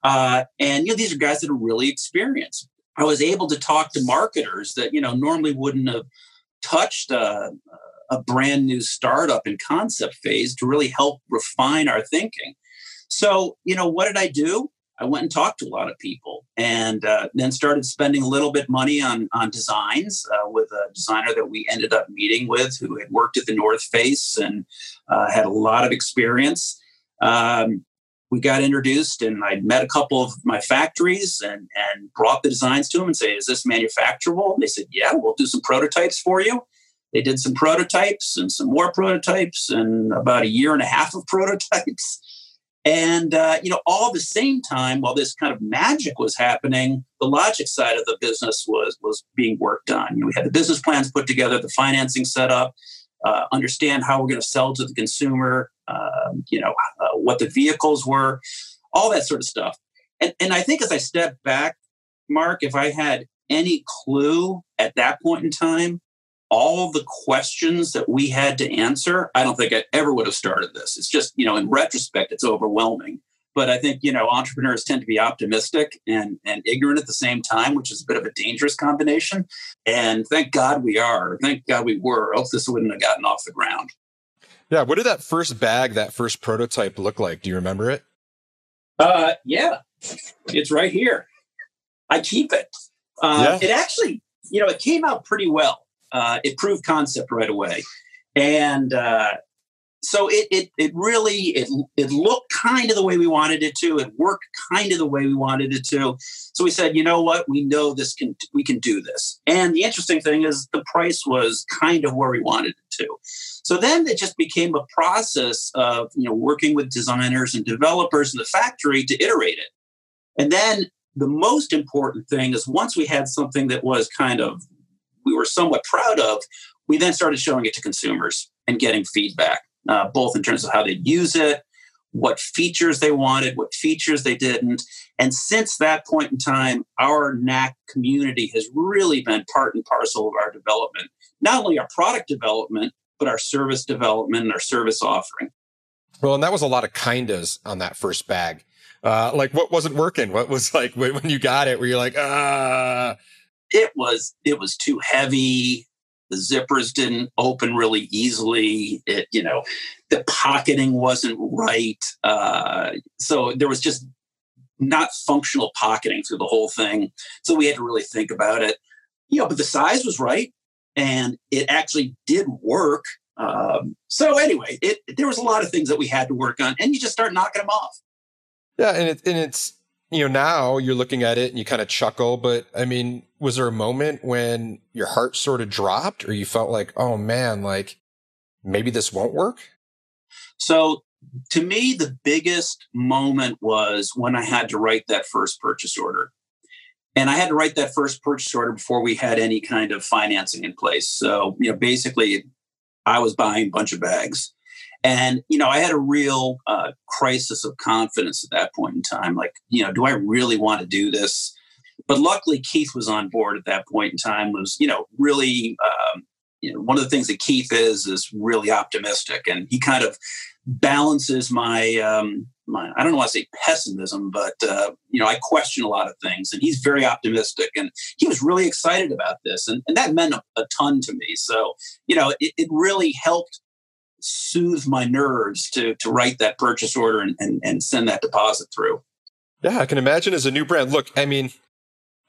Uh, and you know, these are guys that are really experienced. I was able to talk to marketers that you know normally wouldn't have touched a, a brand new startup in concept phase to really help refine our thinking. So you know, what did I do? I went and talked to a lot of people, and uh, then started spending a little bit money on on designs uh, with a designer that we ended up meeting with, who had worked at the North Face and uh, had a lot of experience. Um, we got introduced and I met a couple of my factories and, and brought the designs to them and say, is this manufacturable? And they said, yeah, we'll do some prototypes for you. They did some prototypes and some more prototypes and about a year and a half of prototypes. And, uh, you know, all the same time, while this kind of magic was happening, the logic side of the business was, was being worked on. You know, we had the business plans put together, the financing set up, uh, understand how we're going to sell to the consumer, um, you know, uh, what the vehicles were, all that sort of stuff. And, and I think as I step back, Mark, if I had any clue at that point in time, all the questions that we had to answer, I don't think I ever would have started this. It's just, you know, in retrospect, it's overwhelming. But I think, you know, entrepreneurs tend to be optimistic and, and ignorant at the same time, which is a bit of a dangerous combination. And thank God we are. Thank God we were, else this wouldn't have gotten off the ground. Yeah. What did that first bag, that first prototype look like? Do you remember it? Uh, yeah, it's right here. I keep it. Uh, yeah. It actually, you know, it came out pretty well. Uh, it proved concept right away, and uh, so it, it it really it it looked kind of the way we wanted it to. It worked kind of the way we wanted it to. So we said, you know what, we know this can we can do this. And the interesting thing is the price was kind of where we wanted it to. So then it just became a process of you know working with designers and developers in the factory to iterate it. And then the most important thing is once we had something that was kind of we were somewhat proud of, we then started showing it to consumers and getting feedback uh, both in terms of how they use it, what features they wanted, what features they didn't. And since that point in time, our Knack community has really been part and parcel of our development, not only our product development, but our service development and our service offering. Well, and that was a lot of kindas on that first bag. Uh, like what wasn't working? What was like when you got it, where you're like, ah, it was, it was too heavy. The zippers didn't open really easily. It, you know, the pocketing wasn't right. Uh, so there was just not functional pocketing through the whole thing. So we had to really think about it. You know, but the size was right, and it actually did work. Um, so anyway, it, there was a lot of things that we had to work on, and you just start knocking them off. Yeah, and it, and it's you know, now you're looking at it and you kind of chuckle, but I mean, was there a moment when your heart sort of dropped or you felt like, oh man, like maybe this won't work? So to me, the biggest moment was when I had to write that first purchase order. And I had to write that first purchase order before we had any kind of financing in place. So, you know, basically, I was buying a bunch of bags. And, you know, I had a real uh, crisis of confidence at that point in time. Like, you know, do I really want to do this? But luckily, Keith was on board at that point in time, was, you know, really, um, you know, one of the things that Keith is, is really optimistic. And he kind of balances my, um, my I don't want to say pessimism, but, uh, you know, I question a lot of things. And he's very optimistic. And he was really excited about this. And, and that meant a, a ton to me. So, you know, it, it really helped soothe my nerves to to write that purchase order and, and, and send that deposit through. Yeah, I can imagine as a new brand. Look, I mean,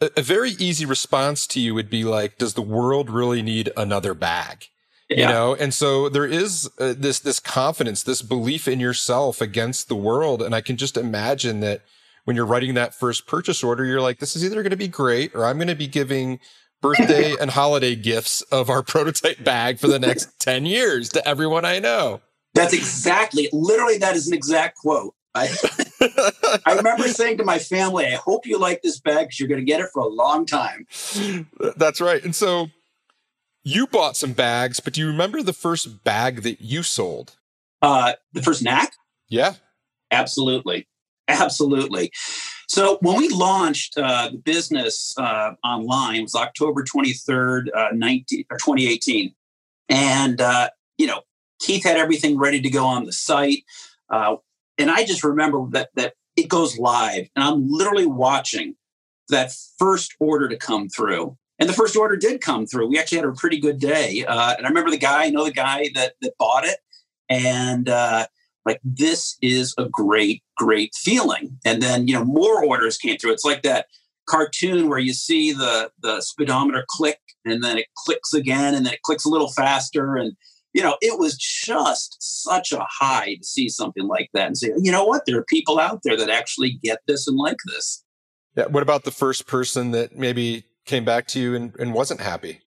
a, a very easy response to you would be like, does the world really need another bag? Yeah. You know, and so there is uh, this this confidence, this belief in yourself against the world, and I can just imagine that when you're writing that first purchase order, you're like, this is either going to be great or I'm going to be giving birthday and holiday gifts of our prototype bag for the next 10 years to everyone I know. That's exactly, literally, that is an exact quote. I, I remember saying to my family, I hope you like this bag because you're going to get it for a long time. That's right. And so you bought some bags, but do you remember the first bag that you sold? Uh, the first knack? Yeah. Absolutely. Absolutely. So when we launched uh, the business uh, online, it was October 23rd, uh, 19, or 2018. And, uh, you know, Keith had everything ready to go on the site. Uh, and I just remember that, that it goes live and I'm literally watching that first order to come through. And the first order did come through. We actually had a pretty good day. Uh, and I remember the guy, I know the guy that, that bought it. And like, this is a great, great feeling. And then, you know, more orders came through. It's like that cartoon where you see the, the speedometer click and then it clicks again and then it clicks a little faster. And, you know, it was just such a high to see something like that and say, you know what, there are people out there that actually get this and like this. Yeah. What about the first person that maybe came back to you and, and wasn't happy?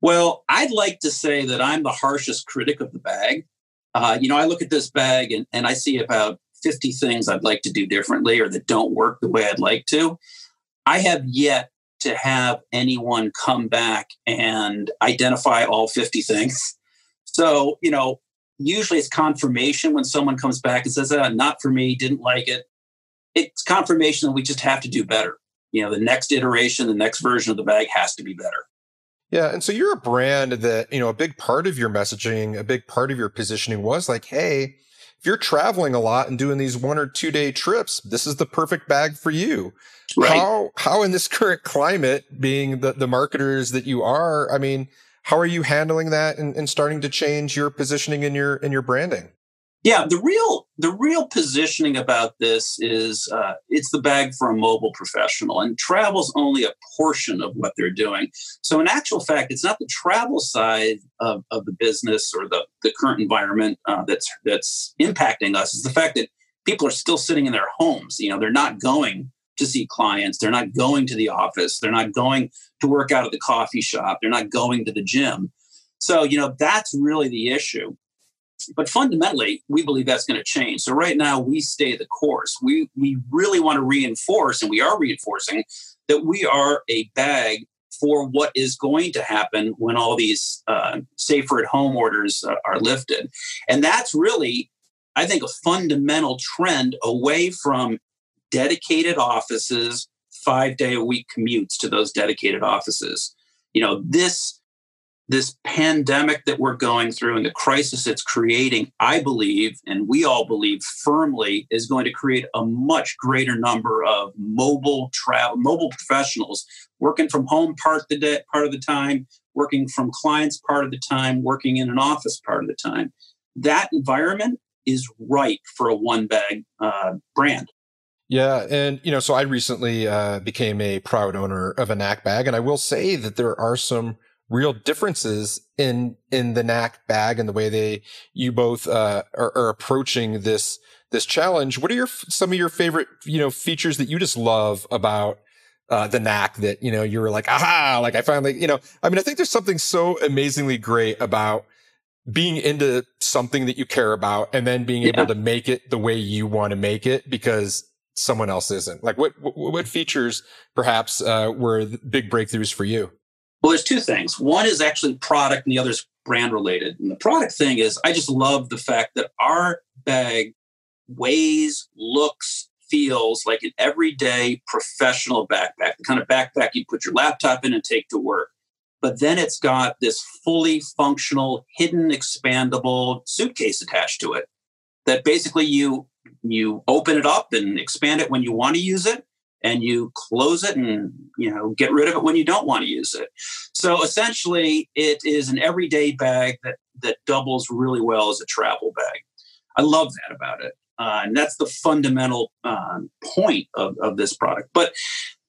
Well, I'd like to say that I'm the harshest critic of the bag. Uh, you know, I look at this bag and, and I see about 50 things I'd like to do differently or that don't work the way I'd like to. I have yet to have anyone come back and identify all 50 things. So, you know, usually it's confirmation when someone comes back and says, uh, not for me, didn't like it. It's confirmation that we just have to do better you know the next iteration the next version of the bag has to be better yeah and so you're a brand that you know a big part of your messaging a big part of your positioning was like hey if you're traveling a lot and doing these one or two day trips this is the perfect bag for you right. how how in this current climate being the, the marketers that you are i mean how are you handling that and, and starting to change your positioning in your in your branding yeah, the real the real positioning about this is uh, it's the bag for a mobile professional, and travel's only a portion of what they're doing. So, in actual fact, it's not the travel side of, of the business or the, the current environment uh, that's that's impacting us. It's the fact that people are still sitting in their homes. You know, they're not going to see clients. They're not going to the office. They're not going to work out at the coffee shop. They're not going to the gym. So, you know, that's really the issue. But fundamentally, we believe that's going to change. So right now, we stay the course. We we really want to reinforce, and we are reinforcing that we are a bag for what is going to happen when all these uh, safer at home orders uh, are lifted, and that's really, I think, a fundamental trend away from dedicated offices, five day a week commutes to those dedicated offices. You know, this this pandemic that we're going through and the crisis it's creating, I believe, and we all believe firmly, is going to create a much greater number of mobile travel, mobile professionals working from home part the day, part of the time, working from clients part of the time, working in an office part of the time. That environment is right for a one bag uh, brand. Yeah, and you know, so I recently uh, became a proud owner of a Knack bag, and I will say that there are some real differences in in the knack bag and the way they you both uh, are, are, approaching this this challenge. What are your some of your favorite you know features that you just love about uh, the knack that you know you were like aha! Like i finally you know i mean i think there's something so amazingly great about being into something that you care about and then being yeah. able to make it the way you want to make it because someone else isn't. Like what what, what features perhaps uh, were big breakthroughs for you well, there's two things. One is actually product, and the other is brand related. And the product thing is, I just love the fact that our bag weighs, looks, feels like an everyday professional backpack, the kind of backpack you put your laptop in and take to work. But then it's got this fully functional, hidden, expandable suitcase attached to it that basically you you open it up and expand it when you want to use it and you close it and you know get rid of it when you don't want to use it. So essentially it is an everyday bag that that doubles really well as a travel bag. I love that about it uh, and that's the fundamental um, point of, of this product. But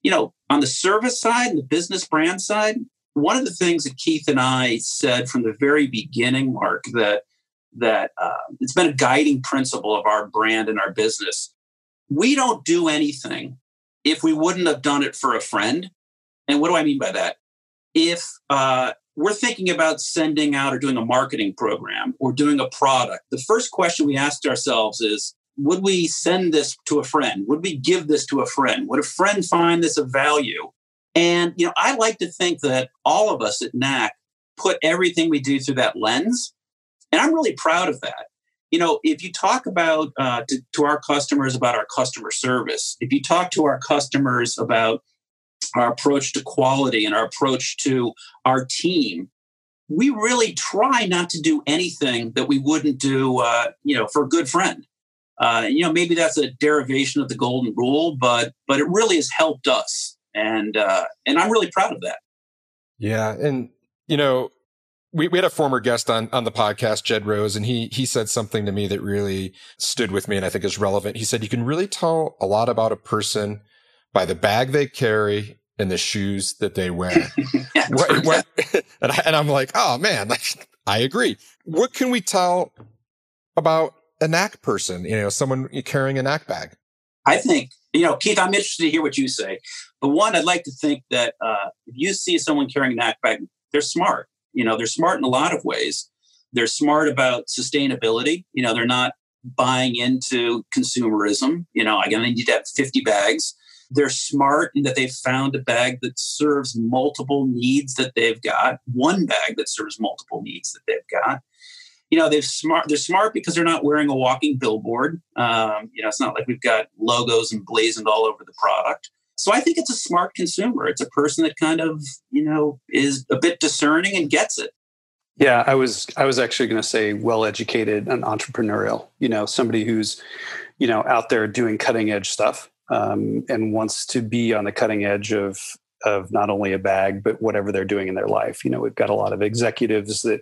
you know on the service side and the business brand side one of the things that keith and i said from the very beginning mark that that uh, it's been a guiding principle of our brand and our business we don't do anything if we wouldn't have done it for a friend. And what do I mean by that? If uh, we're thinking about sending out or doing a marketing program or doing a product, the first question we ask ourselves is would we send this to a friend? Would we give this to a friend? Would a friend find this of value? And you know, I like to think that all of us at Knack put everything we do through that lens, and I'm really proud of that. You know, if you talk about uh, to, to our customers about our customer service, if you talk to our customers about our approach to quality and our approach to our team, we really try not to do anything that we wouldn't do, uh, you know, for a good friend. Uh, you know, maybe that's a derivation of the golden rule, but but it really has helped us, and uh, and I'm really proud of that. Yeah, and you know, we, we had a former guest on on the podcast, Jed Rose, and he he said something to me that really stood with me, and I think is relevant. He said you can really tell a lot about a person by the bag they carry and the shoes that they wear. what, what, and, I, and I'm like, oh man, like, I agree. What can we tell about a knack person, you know, someone carrying a knack bag? I think, you know, Keith, I'm interested to hear what you say. But one, I'd like to think that uh, if you see someone carrying a knack bag, they're smart. You know, they're smart in a lot of ways. They're smart about sustainability. You know, they're not buying into consumerism. You know, I again, they need to have 50 bags. They're smart in that they've found a bag that serves multiple needs that they've got, one bag that serves multiple needs that they've got. You know, they're smart. They're smart because they're not wearing a walking billboard. Um, you know, it's not like we've got logos emblazoned all over the product. So I think it's a smart consumer. It's a person that kind of, you know, is a bit discerning and gets it. Yeah, I was I was actually going to say well educated and entrepreneurial. You know, somebody who's, you know, out there doing cutting edge stuff um, and wants to be on the cutting edge of of not only a bag but whatever they're doing in their life. You know, we've got a lot of executives that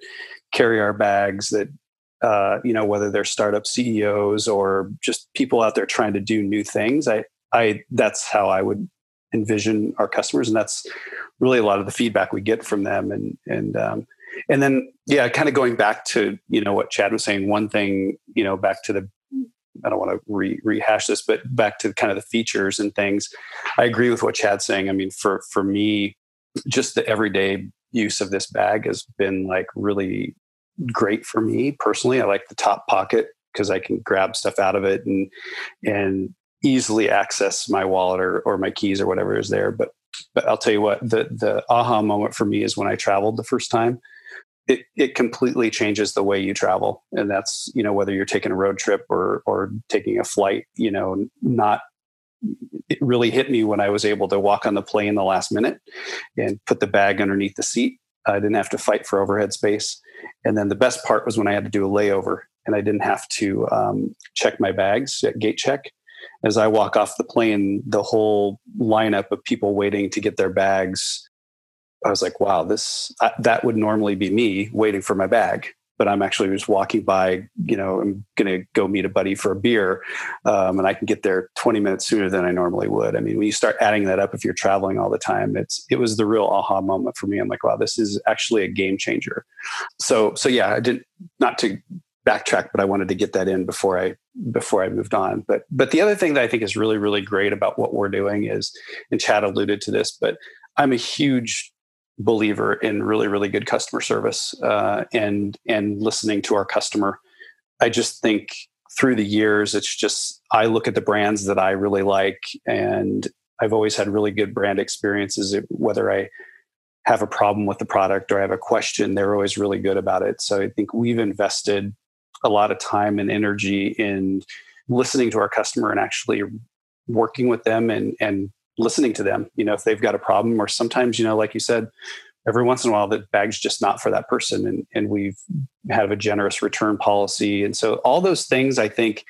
carry our bags that uh, you know whether they're startup CEOs or just people out there trying to do new things. I I that's how I would envision our customers, and that's really a lot of the feedback we get from them. And and um, and then yeah, kind of going back to you know what Chad was saying. One thing you know back to the I don't want to re- rehash this, but back to kind of the features and things. I agree with what Chad's saying. I mean, for for me, just the everyday use of this bag has been like really great for me personally. I like the top pocket because I can grab stuff out of it and and easily access my wallet or, or my keys or whatever is there. But but I'll tell you what, the the aha moment for me is when I traveled the first time it, it completely changes the way you travel. And that's you know whether you're taking a road trip or or taking a flight you know not it really hit me when i was able to walk on the plane the last minute and put the bag underneath the seat. I didn't have to fight for overhead space. And then the best part was when i had to do a layover and i didn't have to um, check my bags at gate check as i walk off the plane the whole lineup of people waiting to get their bags I was like, wow, this I, that would normally be me waiting for my bag, but I'm actually just walking by. You know, I'm going to go meet a buddy for a beer, um, and I can get there 20 minutes sooner than I normally would. I mean, when you start adding that up, if you're traveling all the time, it's it was the real aha moment for me. I'm like, wow, this is actually a game changer. So so yeah, I didn't not to backtrack, but I wanted to get that in before I before I moved on. But but the other thing that I think is really really great about what we're doing is, and Chad alluded to this, but I'm a huge believer in really really good customer service uh, and and listening to our customer. I just think through the years it's just i look at the brands that i really like and i've always had really good brand experiences. Whether i have a problem with the product or i have a question they're always really good about it. So i think we've invested a lot of time and energy in listening to our customer and actually working with them and and listening to them you know if they've got a problem or sometimes you know like you said every once in a while the bag's just not for that person and and we've have a generous return policy. And so all those things i think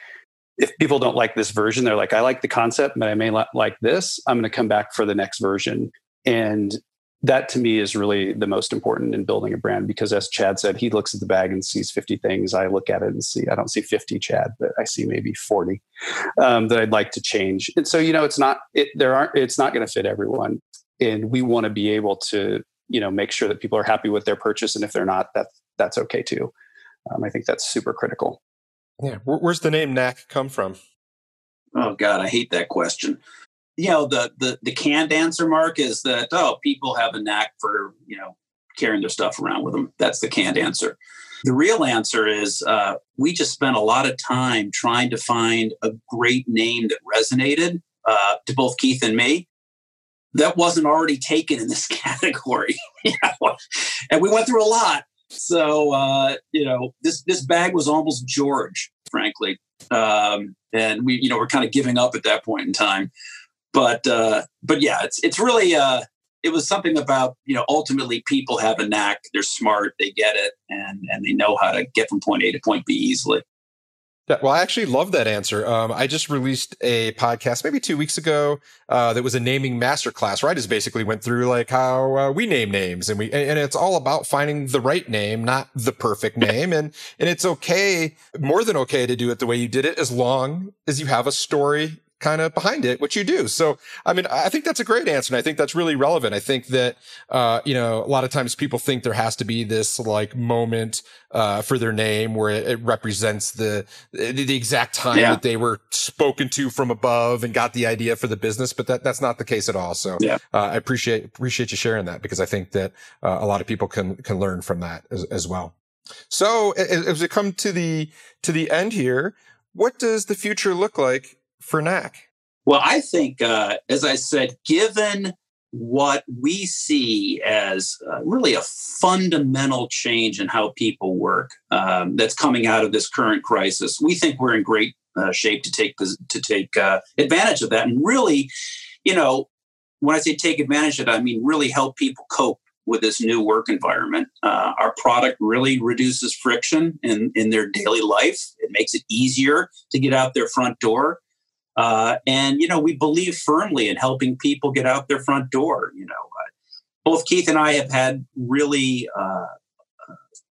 if people don't like this version they're like i like the concept but i may not like this. I'm going to come back for the next version. And that to me is really the most important in building a brand because as chad said he looks at the bag and sees 50 things. I look at it and see i don't see 50 chad but i see maybe 40 um, that i'd like to change. And so you know it's not it there aren't it's not going to fit everyone. And we want to be able to you know make sure that people are happy with their purchase. And if they're not that that's okay too. Um, i think that's super critical. Yeah. Where's the name knack come from? Oh god i hate that question you know the the the canned answer mark is that oh people have a knack for you know carrying their stuff around with them that's the canned answer The real answer is uh, we just spent a lot of time trying to find a great name that resonated uh, to both Keith and me. That wasn't already taken in this category, you know? and we went through a lot. So uh, you know, this this bag was almost George, frankly, um, and we you know we're kind of giving up at that point in time. But uh, but yeah, it's it's really uh, it was something about you know ultimately people have a knack they're smart they get it and and they know how to get from point a to point b easily yeah, well, I actually love that answer. Um, I just released a podcast maybe two weeks ago uh, that was a naming masterclass, where I just basically went through like how uh, we name names, and we and it's all about finding the right name, not the perfect name, and and it's okay, more than okay to do it the way you did it, as long as you have a story kind of behind it, which you do. So, I mean, I think that's a great answer. And I think that's really relevant. I think that, uh, you know, a lot of times people think there has to be this like moment, uh, for their name where it, it represents the, the exact time yeah. that they were spoken to from above and got the idea for the business. But that, that's not the case at all. So, yeah. uh, I appreciate, appreciate you sharing that because I think that, uh, a lot of people can, can learn from that as, as well. So as we come to the, to the end here, what does the future look like for Knack? Well, I think, uh, as I said, given what we see as uh, really a fundamental change in how people work um, that's coming out of this current crisis, we think we're in great uh, shape to take to take uh, advantage of that and really, you know, when I say take advantage of it, I mean really help people cope with this new work environment. Uh, our product really reduces friction in, in their daily life. It makes it easier to get out their front door. Uh, and, you know, we believe firmly in helping people get out their front door. You know, uh, both Keith and I have had really uh,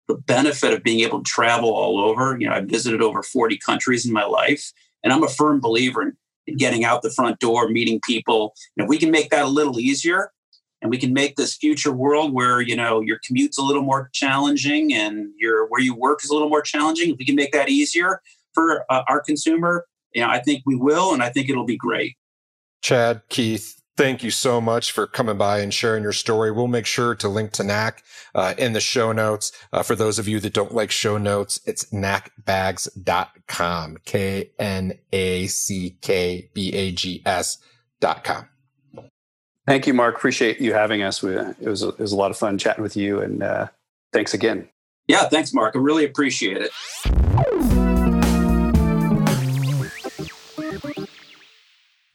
the benefit of being able to travel all over. You know, I've visited over 40 countries in my life, and I'm a firm believer in, in getting out the front door, meeting people. And if we can make that a little easier, and we can make this future world where you know your commute's a little more challenging and your where you work is a little more challenging if we can make that easier for uh, our consumer you know, I think we will, and I think it'll be great. Chad, Keith, thank you so much for coming by and sharing your story. We'll make sure to link to Knack uh, in the show notes. Uh, for those of you that don't like show notes, it's knackbags.com. K N A C K B A G S dot com. Thank you, Mark. Appreciate you having us. We, it, was a, it was a lot of fun chatting with you, and uh, thanks again. Yeah, thanks, Mark. I really appreciate it.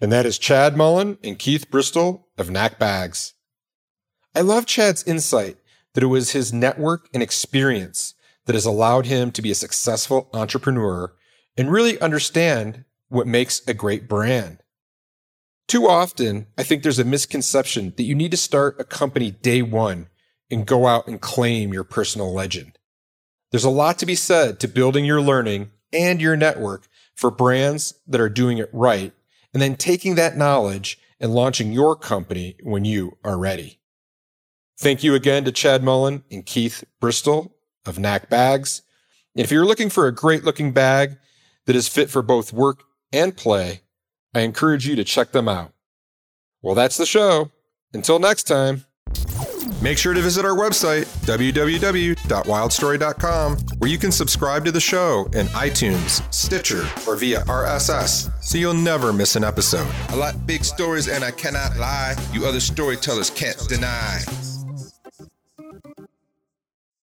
And that is Chad Mullen and Keith Bristol of Knack Bags. I love Chad's insight that it was his network and experience that has allowed him to be a successful entrepreneur and really understand what makes a great brand. Too often, I think there's a misconception that you need to start a company day one and go out and claim your personal legend. There's a lot to be said to building your learning and your network for brands that are doing it right and then taking that knowledge and launching your company when you are ready. Thank you again to Chad Mullen and Keith Bristol of Knack Bags. If you're looking for a great looking bag that is fit for both work and play, I encourage you to check them out. Well, that's the show. Until next time. Make sure to visit our website, www.wildstory.com, where you can subscribe to the show in iTunes, Stitcher, or via RSS, so you'll never miss an episode. I like big stories and I cannot lie. You other storytellers can't deny.